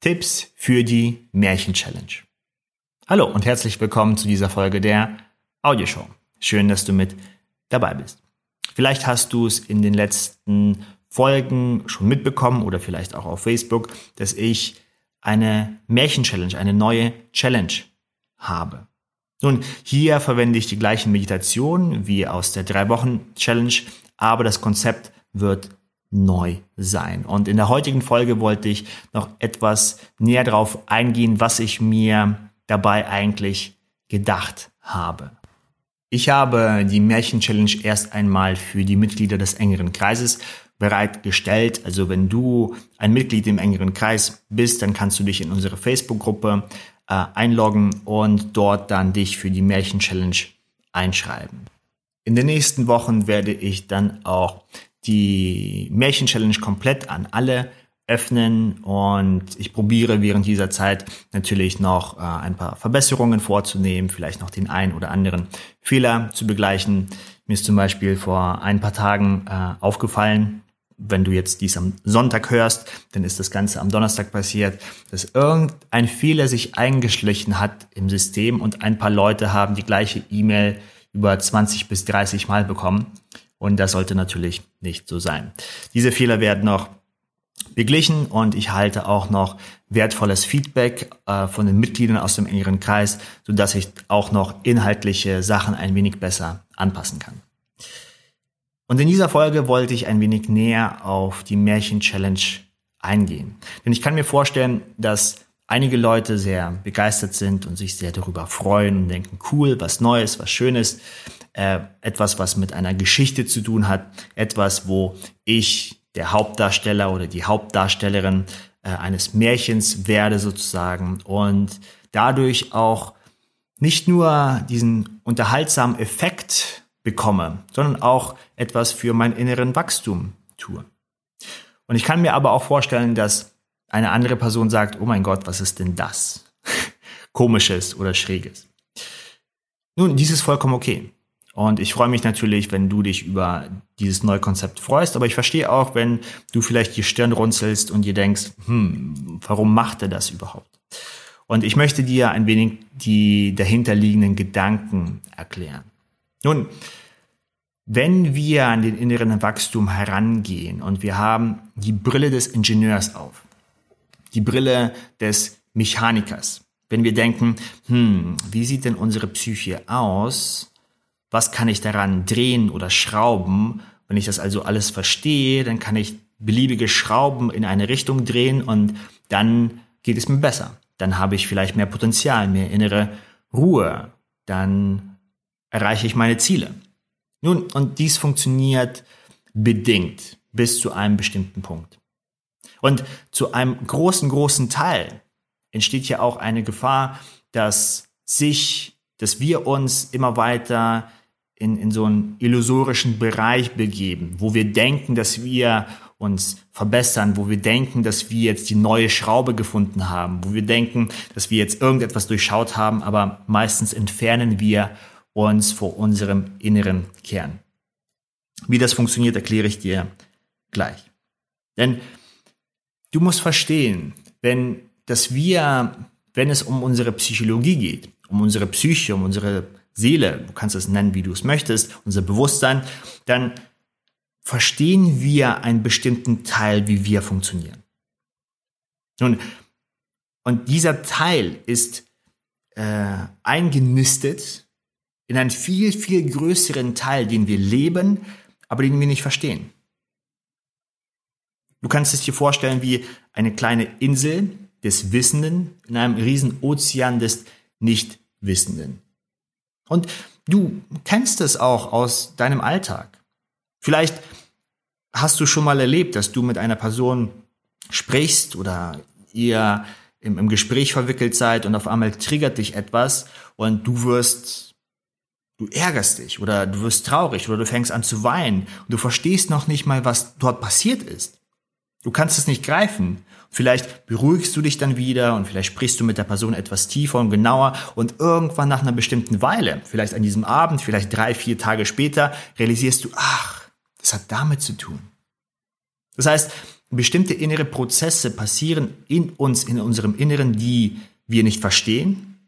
Tipps für die Märchen-Challenge. Hallo und herzlich willkommen zu dieser Folge der Audioshow. Schön, dass du mit dabei bist. Vielleicht hast du es in den letzten Folgen schon mitbekommen oder vielleicht auch auf Facebook, dass ich eine Märchen-Challenge, eine neue Challenge habe. Nun, hier verwende ich die gleichen Meditationen wie aus der Drei-Wochen-Challenge, aber das Konzept wird neu sein. Und in der heutigen Folge wollte ich noch etwas näher darauf eingehen, was ich mir dabei eigentlich gedacht habe. Ich habe die Märchen-Challenge erst einmal für die Mitglieder des engeren Kreises bereitgestellt. Also wenn du ein Mitglied im engeren Kreis bist, dann kannst du dich in unsere Facebook-Gruppe äh, einloggen und dort dann dich für die Märchen-Challenge einschreiben. In den nächsten Wochen werde ich dann auch die Märchen-Challenge komplett an alle öffnen und ich probiere während dieser Zeit natürlich noch äh, ein paar Verbesserungen vorzunehmen, vielleicht noch den einen oder anderen Fehler zu begleichen. Mir ist zum Beispiel vor ein paar Tagen äh, aufgefallen, wenn du jetzt dies am Sonntag hörst, dann ist das Ganze am Donnerstag passiert, dass irgendein Fehler sich eingeschlichen hat im System und ein paar Leute haben die gleiche E-Mail über 20 bis 30 Mal bekommen. Und das sollte natürlich nicht so sein. Diese Fehler werden noch beglichen und ich halte auch noch wertvolles Feedback äh, von den Mitgliedern aus dem engeren Kreis, so dass ich auch noch inhaltliche Sachen ein wenig besser anpassen kann. Und in dieser Folge wollte ich ein wenig näher auf die Märchen-Challenge eingehen. Denn ich kann mir vorstellen, dass einige Leute sehr begeistert sind und sich sehr darüber freuen und denken, cool, was Neues, was Schönes äh, etwas, was mit einer Geschichte zu tun hat, etwas, wo ich der Hauptdarsteller oder die Hauptdarstellerin äh, eines Märchens werde sozusagen und dadurch auch nicht nur diesen unterhaltsamen Effekt bekomme, sondern auch etwas für meinen inneren Wachstum tue. Und ich kann mir aber auch vorstellen, dass eine andere Person sagt, oh mein Gott, was ist denn das? Komisches oder Schräges. Nun, dies ist vollkommen okay. Und ich freue mich natürlich, wenn du dich über dieses neue Konzept freust, aber ich verstehe auch, wenn du vielleicht die Stirn runzelst und dir denkst, hm, warum macht er das überhaupt? Und ich möchte dir ein wenig die dahinterliegenden Gedanken erklären. Nun, wenn wir an den inneren Wachstum herangehen und wir haben die Brille des Ingenieurs auf, die Brille des Mechanikers, wenn wir denken, hm, wie sieht denn unsere Psyche aus, was kann ich daran drehen oder schrauben. Wenn ich das also alles verstehe, dann kann ich beliebige Schrauben in eine Richtung drehen und dann geht es mir besser. Dann habe ich vielleicht mehr Potenzial, mehr innere Ruhe. Dann erreiche ich meine Ziele. Nun, und dies funktioniert bedingt bis zu einem bestimmten Punkt. Und zu einem großen, großen Teil entsteht ja auch eine Gefahr, dass sich, dass wir uns immer weiter in, in so einen illusorischen Bereich begeben, wo wir denken, dass wir uns verbessern, wo wir denken, dass wir jetzt die neue Schraube gefunden haben, wo wir denken, dass wir jetzt irgendetwas durchschaut haben, aber meistens entfernen wir uns vor unserem inneren Kern. Wie das funktioniert, erkläre ich dir gleich. Denn du musst verstehen, wenn, dass wir, wenn es um unsere Psychologie geht, um unsere Psyche, um unsere Seele, du kannst es nennen, wie du es möchtest, unser Bewusstsein, dann verstehen wir einen bestimmten Teil, wie wir funktionieren. Nun, und dieser Teil ist äh, eingenistet in einen viel, viel größeren Teil, den wir leben, aber den wir nicht verstehen. Du kannst es dir vorstellen wie eine kleine Insel des Wissenden in einem riesen Ozean des Nichtwissenden. Und du kennst es auch aus deinem Alltag. Vielleicht hast du schon mal erlebt, dass du mit einer Person sprichst oder ihr im, im Gespräch verwickelt seid und auf einmal triggert dich etwas und du wirst, du ärgerst dich oder du wirst traurig oder du fängst an zu weinen und du verstehst noch nicht mal, was dort passiert ist. Du kannst es nicht greifen. Vielleicht beruhigst du dich dann wieder und vielleicht sprichst du mit der Person etwas tiefer und genauer und irgendwann nach einer bestimmten Weile, vielleicht an diesem Abend, vielleicht drei, vier Tage später, realisierst du, ach, das hat damit zu tun. Das heißt, bestimmte innere Prozesse passieren in uns, in unserem Inneren, die wir nicht verstehen,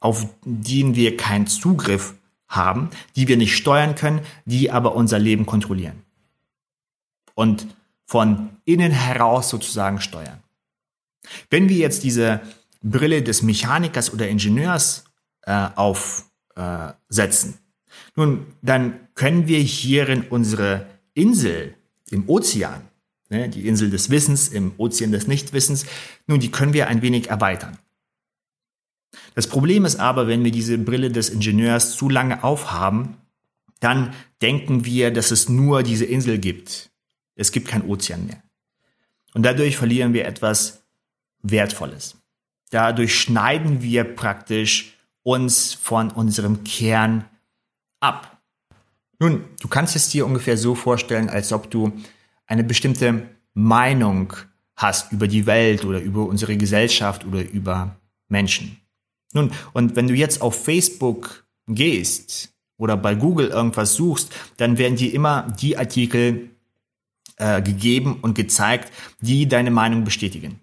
auf die wir keinen Zugriff haben, die wir nicht steuern können, die aber unser Leben kontrollieren. Und von innen heraus sozusagen steuern. Wenn wir jetzt diese Brille des Mechanikers oder Ingenieurs äh, aufsetzen, äh, nun, dann können wir hierin unsere Insel im Ozean, ne, die Insel des Wissens im Ozean des Nichtwissens, nun, die können wir ein wenig erweitern. Das Problem ist aber, wenn wir diese Brille des Ingenieurs zu lange aufhaben, dann denken wir, dass es nur diese Insel gibt. Es gibt kein Ozean mehr. Und dadurch verlieren wir etwas Wertvolles. Dadurch schneiden wir praktisch uns von unserem Kern ab. Nun, du kannst es dir ungefähr so vorstellen, als ob du eine bestimmte Meinung hast über die Welt oder über unsere Gesellschaft oder über Menschen. Nun, und wenn du jetzt auf Facebook gehst oder bei Google irgendwas suchst, dann werden dir immer die Artikel äh, gegeben und gezeigt, die deine Meinung bestätigen.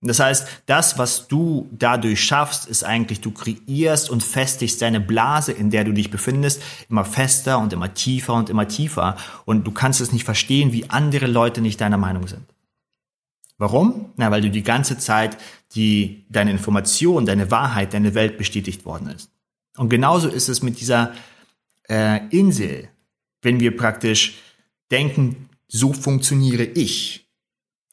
Das heißt, das, was du dadurch schaffst, ist eigentlich, du kreierst und festigst deine Blase, in der du dich befindest, immer fester und immer tiefer und immer tiefer. Und du kannst es nicht verstehen, wie andere Leute nicht deiner Meinung sind. Warum? Na, weil du die ganze Zeit die, deine Information, deine Wahrheit, deine Welt bestätigt worden ist. Und genauso ist es mit dieser äh, Insel, wenn wir praktisch denken, so funktioniere ich.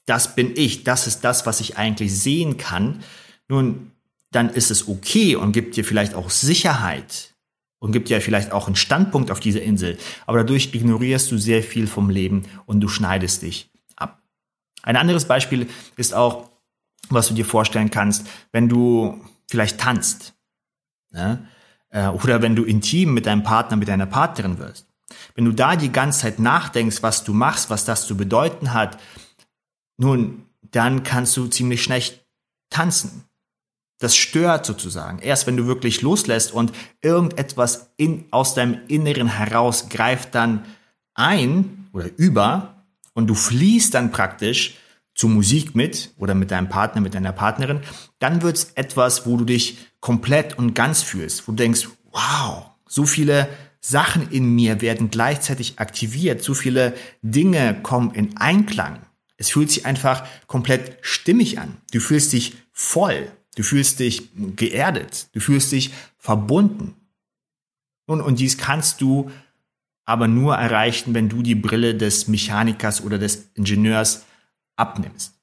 Das bin ich, das ist das, was ich eigentlich sehen kann. Nun, dann ist es okay und gibt dir vielleicht auch Sicherheit und gibt dir vielleicht auch einen Standpunkt auf dieser Insel. Aber dadurch ignorierst du sehr viel vom Leben und du schneidest dich ein anderes Beispiel ist auch, was du dir vorstellen kannst, wenn du vielleicht tanzt ne? oder wenn du intim mit deinem Partner, mit deiner Partnerin wirst. Wenn du da die ganze Zeit nachdenkst, was du machst, was das zu bedeuten hat, nun, dann kannst du ziemlich schlecht tanzen. Das stört sozusagen. Erst wenn du wirklich loslässt und irgendetwas in, aus deinem Inneren heraus greift dann ein oder über, und du fließt dann praktisch zur Musik mit oder mit deinem Partner, mit deiner Partnerin, dann wird's etwas, wo du dich komplett und ganz fühlst, wo du denkst, wow, so viele Sachen in mir werden gleichzeitig aktiviert, so viele Dinge kommen in Einklang. Es fühlt sich einfach komplett stimmig an. Du fühlst dich voll, du fühlst dich geerdet, du fühlst dich verbunden. Und, und dies kannst du aber nur erreichen, wenn du die Brille des Mechanikers oder des Ingenieurs abnimmst.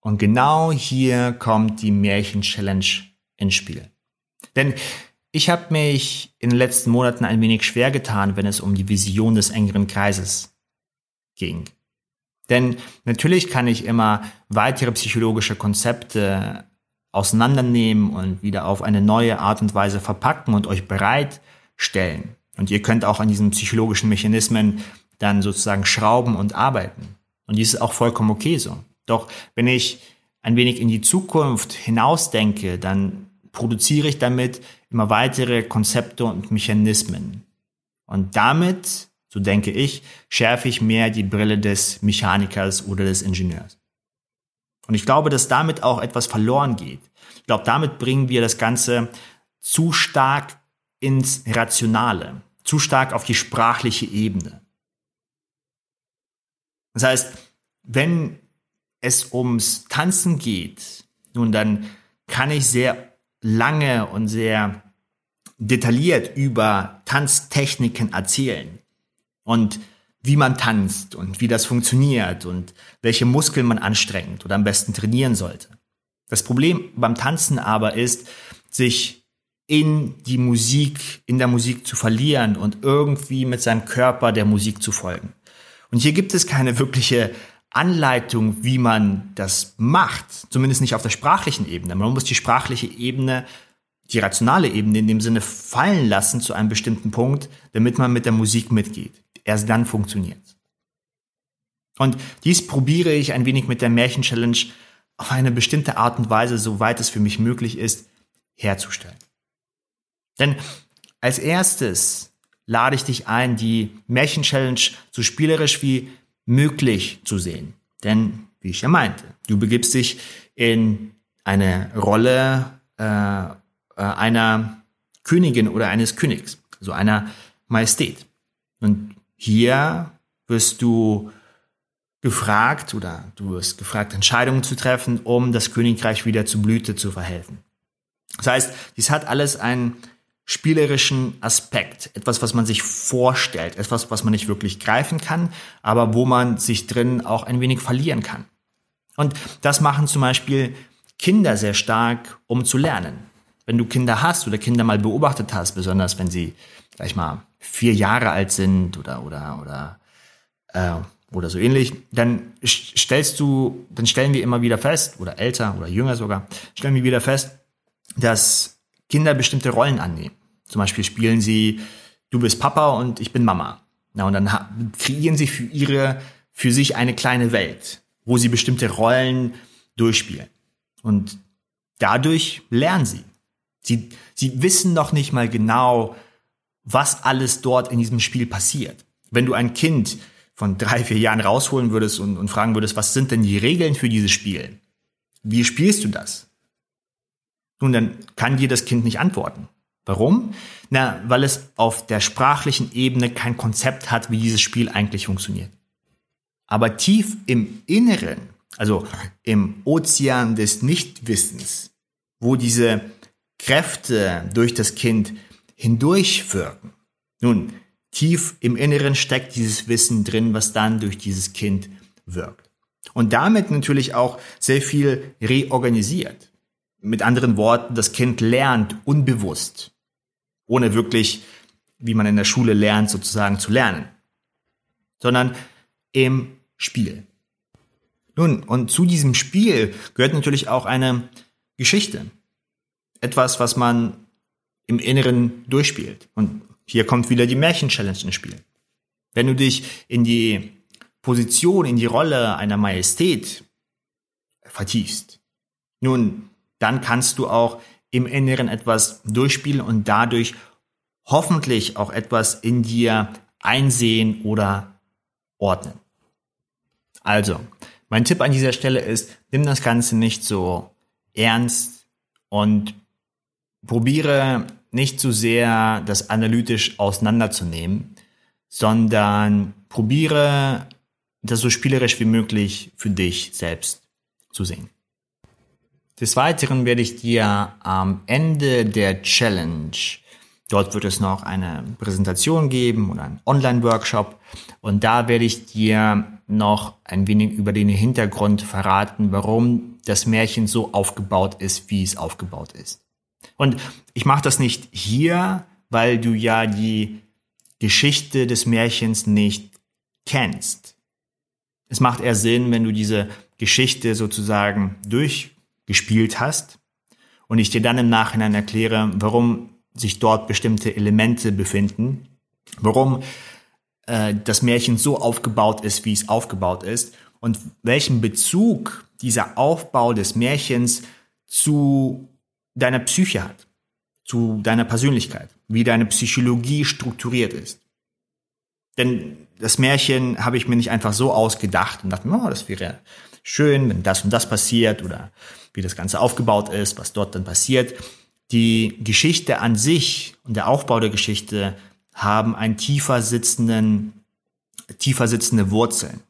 Und genau hier kommt die Märchen-Challenge ins Spiel. Denn ich habe mich in den letzten Monaten ein wenig schwer getan, wenn es um die Vision des engeren Kreises ging. Denn natürlich kann ich immer weitere psychologische Konzepte auseinandernehmen und wieder auf eine neue Art und Weise verpacken und euch bereitstellen. Und ihr könnt auch an diesen psychologischen Mechanismen dann sozusagen schrauben und arbeiten. Und dies ist auch vollkommen okay so. Doch wenn ich ein wenig in die Zukunft hinausdenke, dann produziere ich damit immer weitere Konzepte und Mechanismen. Und damit, so denke ich, schärfe ich mehr die Brille des Mechanikers oder des Ingenieurs. Und ich glaube, dass damit auch etwas verloren geht. Ich glaube, damit bringen wir das Ganze zu stark ins Rationale, zu stark auf die sprachliche Ebene. Das heißt, wenn es ums Tanzen geht, nun dann kann ich sehr lange und sehr detailliert über Tanztechniken erzählen und wie man tanzt und wie das funktioniert und welche Muskeln man anstrengt oder am besten trainieren sollte. Das Problem beim Tanzen aber ist, sich in die Musik, in der Musik zu verlieren und irgendwie mit seinem Körper der Musik zu folgen. Und hier gibt es keine wirkliche Anleitung, wie man das macht, zumindest nicht auf der sprachlichen Ebene. Man muss die sprachliche Ebene, die rationale Ebene in dem Sinne fallen lassen zu einem bestimmten Punkt, damit man mit der Musik mitgeht. Erst dann funktioniert. Und dies probiere ich ein wenig mit der Märchen-Challenge auf eine bestimmte Art und Weise, soweit es für mich möglich ist, herzustellen. Denn als erstes lade ich dich ein, die Märchen-Challenge so spielerisch wie möglich zu sehen. Denn, wie ich ja meinte, du begibst dich in eine Rolle äh, äh einer Königin oder eines Königs, also einer Majestät. Und hier wirst du gefragt oder du wirst gefragt, Entscheidungen zu treffen, um das Königreich wieder zu Blüte zu verhelfen. Das heißt, dies hat alles einen spielerischen Aspekt, etwas, was man sich vorstellt, etwas, was man nicht wirklich greifen kann, aber wo man sich drin auch ein wenig verlieren kann. Und das machen zum Beispiel Kinder sehr stark, um zu lernen. Wenn du Kinder hast oder Kinder mal beobachtet hast, besonders wenn sie, sag ich mal, vier Jahre alt sind oder oder oder äh, oder so ähnlich, dann stellst du, dann stellen wir immer wieder fest, oder älter oder jünger sogar, stellen wir wieder fest, dass Kinder bestimmte Rollen annehmen. Zum Beispiel spielen sie, du bist Papa und ich bin Mama. Na, und dann kreieren sie für ihre, für sich eine kleine Welt, wo sie bestimmte Rollen durchspielen. Und dadurch lernen sie. Sie, sie wissen noch nicht mal genau, was alles dort in diesem Spiel passiert. Wenn du ein Kind von drei, vier Jahren rausholen würdest und, und fragen würdest, was sind denn die Regeln für dieses Spiel? Wie spielst du das? Nun, dann kann dir das Kind nicht antworten. Warum? Na, weil es auf der sprachlichen Ebene kein Konzept hat, wie dieses Spiel eigentlich funktioniert. Aber tief im Inneren, also im Ozean des Nichtwissens, wo diese Kräfte durch das Kind hindurchwirken. Nun, tief im Inneren steckt dieses Wissen drin, was dann durch dieses Kind wirkt. Und damit natürlich auch sehr viel reorganisiert. Mit anderen Worten, das Kind lernt unbewusst, ohne wirklich, wie man in der Schule lernt, sozusagen zu lernen, sondern im Spiel. Nun, und zu diesem Spiel gehört natürlich auch eine Geschichte. Etwas, was man im Inneren durchspielt. Und hier kommt wieder die Märchen-Challenge ins Spiel. Wenn du dich in die Position, in die Rolle einer Majestät vertiefst, nun, dann kannst du auch im Inneren etwas durchspielen und dadurch hoffentlich auch etwas in dir einsehen oder ordnen. Also, mein Tipp an dieser Stelle ist, nimm das Ganze nicht so ernst und probiere nicht zu sehr das analytisch auseinanderzunehmen, sondern probiere das so spielerisch wie möglich für dich selbst zu sehen. Des Weiteren werde ich dir am Ende der Challenge, dort wird es noch eine Präsentation geben oder einen Online-Workshop und da werde ich dir noch ein wenig über den Hintergrund verraten, warum das Märchen so aufgebaut ist, wie es aufgebaut ist. Und ich mache das nicht hier, weil du ja die Geschichte des Märchens nicht kennst. Es macht eher Sinn, wenn du diese Geschichte sozusagen durchgespielt hast und ich dir dann im Nachhinein erkläre, warum sich dort bestimmte Elemente befinden, warum äh, das Märchen so aufgebaut ist, wie es aufgebaut ist und welchen Bezug dieser Aufbau des Märchens zu deiner Psyche hat, zu deiner Persönlichkeit, wie deine Psychologie strukturiert ist. Denn das Märchen habe ich mir nicht einfach so ausgedacht und dachte, oh, das wäre schön, wenn das und das passiert oder wie das Ganze aufgebaut ist, was dort dann passiert. Die Geschichte an sich und der Aufbau der Geschichte haben einen tiefer sitzenden, tiefer sitzende Wurzeln,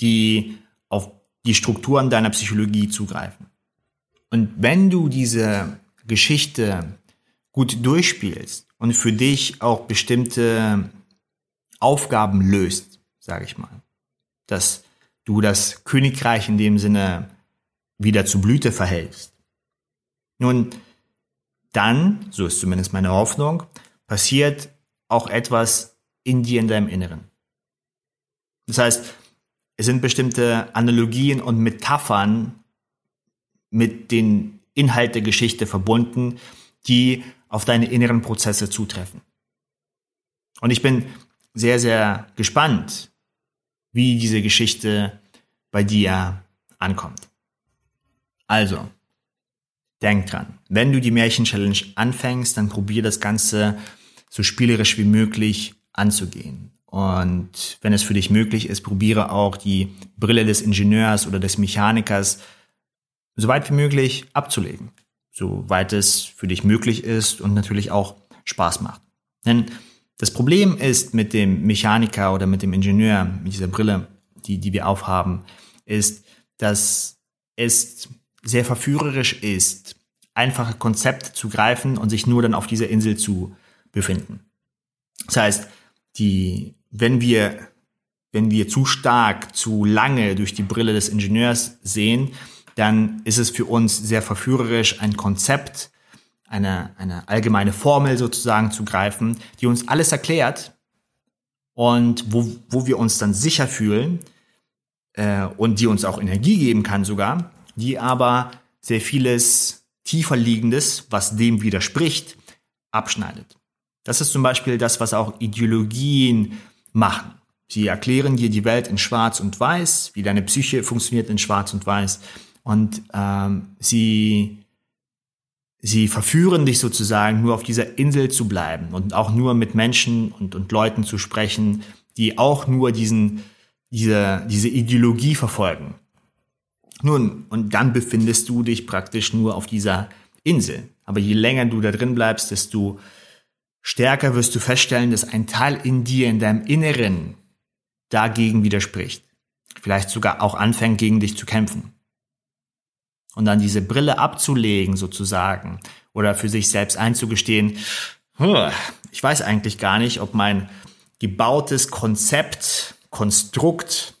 die auf die Strukturen deiner Psychologie zugreifen. Und wenn du diese Geschichte gut durchspielst und für dich auch bestimmte Aufgaben löst, sage ich mal, dass du das Königreich in dem Sinne wieder zu Blüte verhältst. Nun, dann, so ist zumindest meine Hoffnung, passiert auch etwas in dir, in deinem Inneren. Das heißt, es sind bestimmte Analogien und Metaphern mit den Inhalt der Geschichte verbunden, die auf deine inneren Prozesse zutreffen. Und ich bin sehr, sehr gespannt, wie diese Geschichte bei dir ankommt. Also, denk dran, wenn du die Märchen-Challenge anfängst, dann probier das Ganze so spielerisch wie möglich anzugehen. Und wenn es für dich möglich ist, probiere auch die Brille des Ingenieurs oder des Mechanikers so weit wie möglich abzulegen. Soweit es für dich möglich ist und natürlich auch Spaß macht. Denn das Problem ist mit dem Mechaniker oder mit dem Ingenieur, mit dieser Brille, die, die wir aufhaben, ist, dass es sehr verführerisch ist, einfache Konzepte zu greifen und sich nur dann auf dieser Insel zu befinden. Das heißt, die, wenn wir, wenn wir zu stark, zu lange durch die Brille des Ingenieurs sehen, dann ist es für uns sehr verführerisch, ein Konzept, eine, eine allgemeine Formel sozusagen zu greifen, die uns alles erklärt und wo, wo wir uns dann sicher fühlen äh, und die uns auch Energie geben kann sogar, die aber sehr vieles tiefer liegendes, was dem widerspricht, abschneidet. Das ist zum Beispiel das, was auch Ideologien machen. Sie erklären dir die Welt in Schwarz und Weiß, wie deine Psyche funktioniert in Schwarz und Weiß. Und ähm, sie, sie verführen dich sozusagen, nur auf dieser Insel zu bleiben und auch nur mit Menschen und, und Leuten zu sprechen, die auch nur diesen, diese, diese Ideologie verfolgen. Nun, und dann befindest du dich praktisch nur auf dieser Insel. Aber je länger du da drin bleibst, desto stärker wirst du feststellen, dass ein Teil in dir, in deinem Inneren, dagegen widerspricht. Vielleicht sogar auch anfängt, gegen dich zu kämpfen. Und dann diese Brille abzulegen, sozusagen, oder für sich selbst einzugestehen, ich weiß eigentlich gar nicht, ob mein gebautes Konzept, Konstrukt,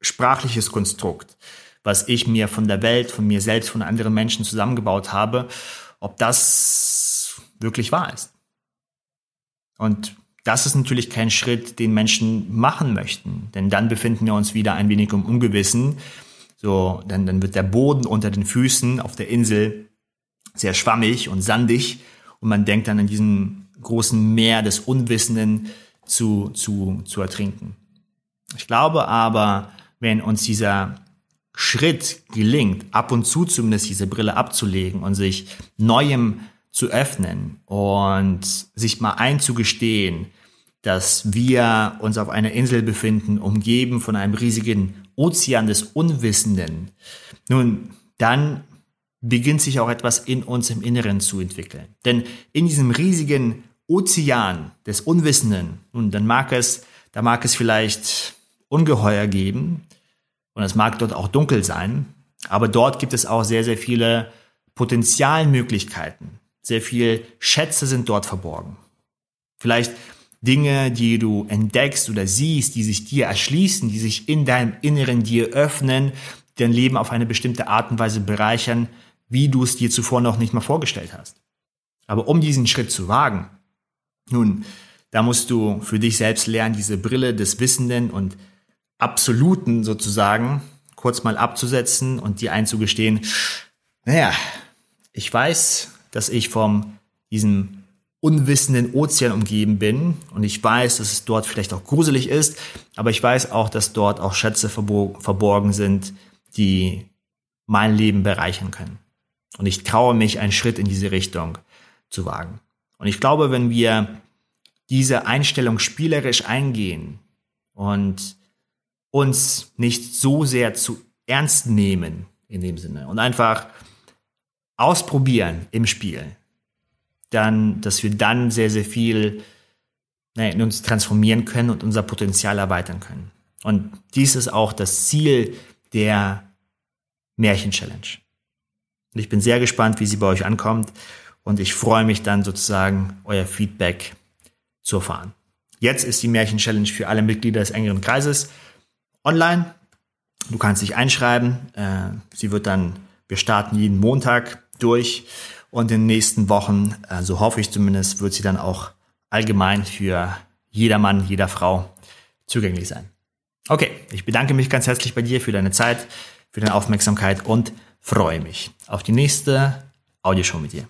sprachliches Konstrukt, was ich mir von der Welt, von mir selbst, von anderen Menschen zusammengebaut habe, ob das wirklich wahr ist. Und das ist natürlich kein Schritt, den Menschen machen möchten, denn dann befinden wir uns wieder ein wenig im Ungewissen. So, dann, dann wird der Boden unter den Füßen auf der Insel sehr schwammig und sandig und man denkt dann in diesem großen Meer des Unwissenden zu, zu, zu ertrinken. Ich glaube aber, wenn uns dieser Schritt gelingt, ab und zu zumindest diese Brille abzulegen und sich neuem zu öffnen und sich mal einzugestehen, dass wir uns auf einer Insel befinden, umgeben von einem riesigen Ozean des Unwissenden, nun, dann beginnt sich auch etwas in uns im Inneren zu entwickeln. Denn in diesem riesigen Ozean des Unwissenden, nun, dann mag es, da mag es vielleicht Ungeheuer geben, und es mag dort auch dunkel sein, aber dort gibt es auch sehr, sehr viele Potenzialmöglichkeiten. Sehr viele Schätze sind dort verborgen. Vielleicht Dinge, die du entdeckst oder siehst, die sich dir erschließen, die sich in deinem Inneren dir öffnen, dein Leben auf eine bestimmte Art und Weise bereichern, wie du es dir zuvor noch nicht mal vorgestellt hast. Aber um diesen Schritt zu wagen, nun, da musst du für dich selbst lernen, diese Brille des Wissenden und Absoluten sozusagen kurz mal abzusetzen und dir einzugestehen, naja, ich weiß, dass ich vom diesem unwissenden Ozean umgeben bin und ich weiß, dass es dort vielleicht auch gruselig ist, aber ich weiß auch, dass dort auch Schätze verborgen sind, die mein Leben bereichern können. Und ich traue mich, einen Schritt in diese Richtung zu wagen. Und ich glaube, wenn wir diese Einstellung spielerisch eingehen und uns nicht so sehr zu ernst nehmen in dem Sinne und einfach ausprobieren im Spiel, dann, dass wir dann sehr, sehr viel in uns transformieren können und unser Potenzial erweitern können. Und dies ist auch das Ziel der Märchen-Challenge. Und ich bin sehr gespannt, wie sie bei euch ankommt. Und ich freue mich dann sozusagen, euer Feedback zu erfahren. Jetzt ist die Märchen-Challenge für alle Mitglieder des engeren Kreises online. Du kannst dich einschreiben. Äh, sie wird dann, wir starten jeden Montag durch und in den nächsten Wochen, so hoffe ich zumindest, wird sie dann auch allgemein für jeder Mann, jeder Frau zugänglich sein. Okay, ich bedanke mich ganz herzlich bei dir für deine Zeit, für deine Aufmerksamkeit und freue mich auf die nächste Audioshow mit dir.